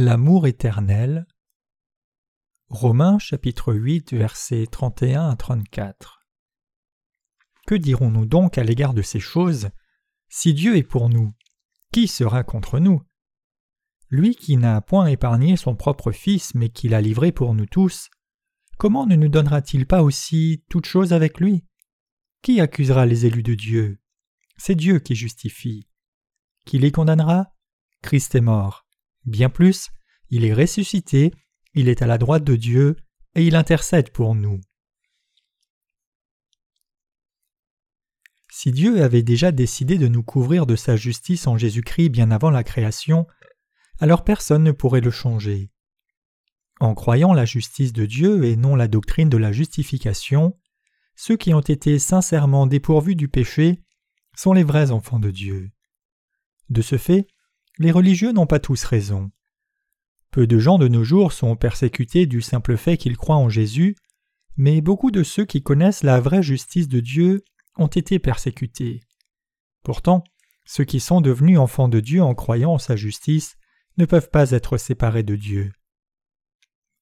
L'amour éternel. Romains chapitre 8 versets 31 à 34. Que dirons-nous donc à l'égard de ces choses? Si Dieu est pour nous, qui sera contre nous? Lui qui n'a point épargné son propre Fils mais qui l'a livré pour nous tous, comment ne nous donnera-t-il pas aussi toutes choses avec lui? Qui accusera les élus de Dieu? C'est Dieu qui justifie. Qui les condamnera? Christ est mort Bien plus, il est ressuscité, il est à la droite de Dieu, et il intercède pour nous. Si Dieu avait déjà décidé de nous couvrir de sa justice en Jésus-Christ bien avant la création, alors personne ne pourrait le changer. En croyant la justice de Dieu et non la doctrine de la justification, ceux qui ont été sincèrement dépourvus du péché sont les vrais enfants de Dieu. De ce fait, les religieux n'ont pas tous raison. Peu de gens de nos jours sont persécutés du simple fait qu'ils croient en Jésus, mais beaucoup de ceux qui connaissent la vraie justice de Dieu ont été persécutés. Pourtant, ceux qui sont devenus enfants de Dieu en croyant en sa justice ne peuvent pas être séparés de Dieu.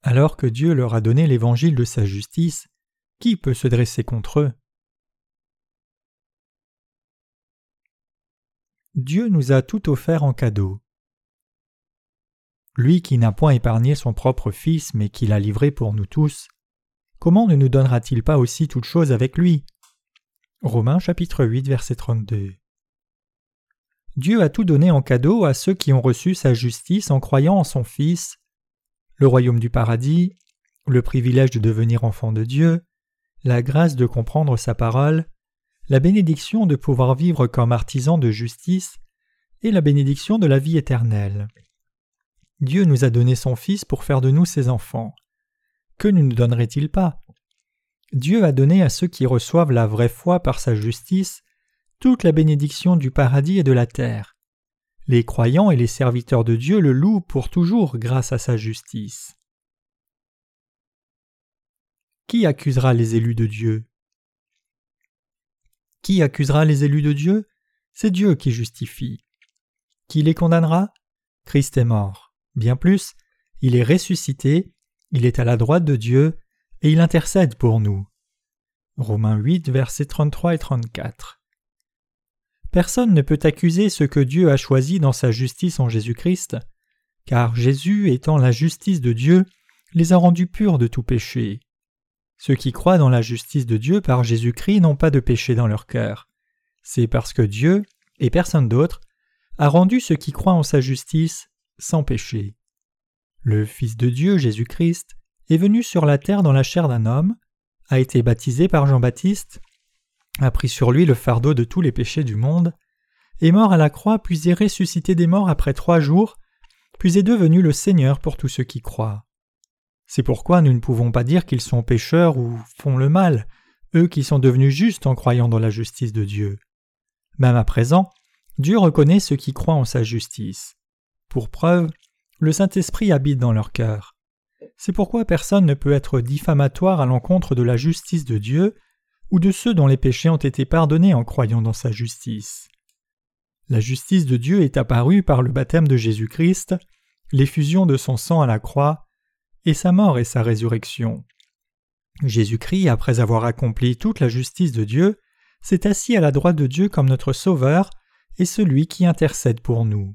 Alors que Dieu leur a donné l'évangile de sa justice, qui peut se dresser contre eux? Dieu nous a tout offert en cadeau. Lui qui n'a point épargné son propre Fils, mais qui l'a livré pour nous tous, comment ne nous donnera-t-il pas aussi toutes choses avec lui? Romains chapitre 8 verset 32 Dieu a tout donné en cadeau à ceux qui ont reçu sa justice en croyant en son Fils, le royaume du paradis, le privilège de devenir enfant de Dieu, la grâce de comprendre sa parole, la bénédiction de pouvoir vivre comme artisan de justice et la bénédiction de la vie éternelle. Dieu nous a donné son Fils pour faire de nous ses enfants. Que ne nous donnerait-il pas? Dieu a donné à ceux qui reçoivent la vraie foi par sa justice toute la bénédiction du paradis et de la terre. Les croyants et les serviteurs de Dieu le louent pour toujours grâce à sa justice. Qui accusera les élus de Dieu? Qui accusera les élus de Dieu? C'est Dieu qui justifie. Qui les condamnera? Christ est mort. Bien plus, il est ressuscité, il est à la droite de Dieu, et il intercède pour nous. Romains 8, versets 33 et 34. Personne ne peut accuser ce que Dieu a choisi dans sa justice en Jésus-Christ, car Jésus, étant la justice de Dieu, les a rendus purs de tout péché. Ceux qui croient dans la justice de Dieu par Jésus-Christ n'ont pas de péché dans leur cœur. C'est parce que Dieu, et personne d'autre, a rendu ceux qui croient en sa justice sans péché. Le Fils de Dieu, Jésus-Christ, est venu sur la terre dans la chair d'un homme, a été baptisé par Jean-Baptiste, a pris sur lui le fardeau de tous les péchés du monde, est mort à la croix puis est ressuscité des morts après trois jours, puis est devenu le Seigneur pour tous ceux qui croient. C'est pourquoi nous ne pouvons pas dire qu'ils sont pécheurs ou font le mal, eux qui sont devenus justes en croyant dans la justice de Dieu. Même à présent, Dieu reconnaît ceux qui croient en sa justice. Pour preuve, le Saint-Esprit habite dans leur cœur. C'est pourquoi personne ne peut être diffamatoire à l'encontre de la justice de Dieu ou de ceux dont les péchés ont été pardonnés en croyant dans sa justice. La justice de Dieu est apparue par le baptême de Jésus-Christ, l'effusion de son sang à la croix, et sa mort et sa résurrection. Jésus-Christ, après avoir accompli toute la justice de Dieu, s'est assis à la droite de Dieu comme notre Sauveur et celui qui intercède pour nous.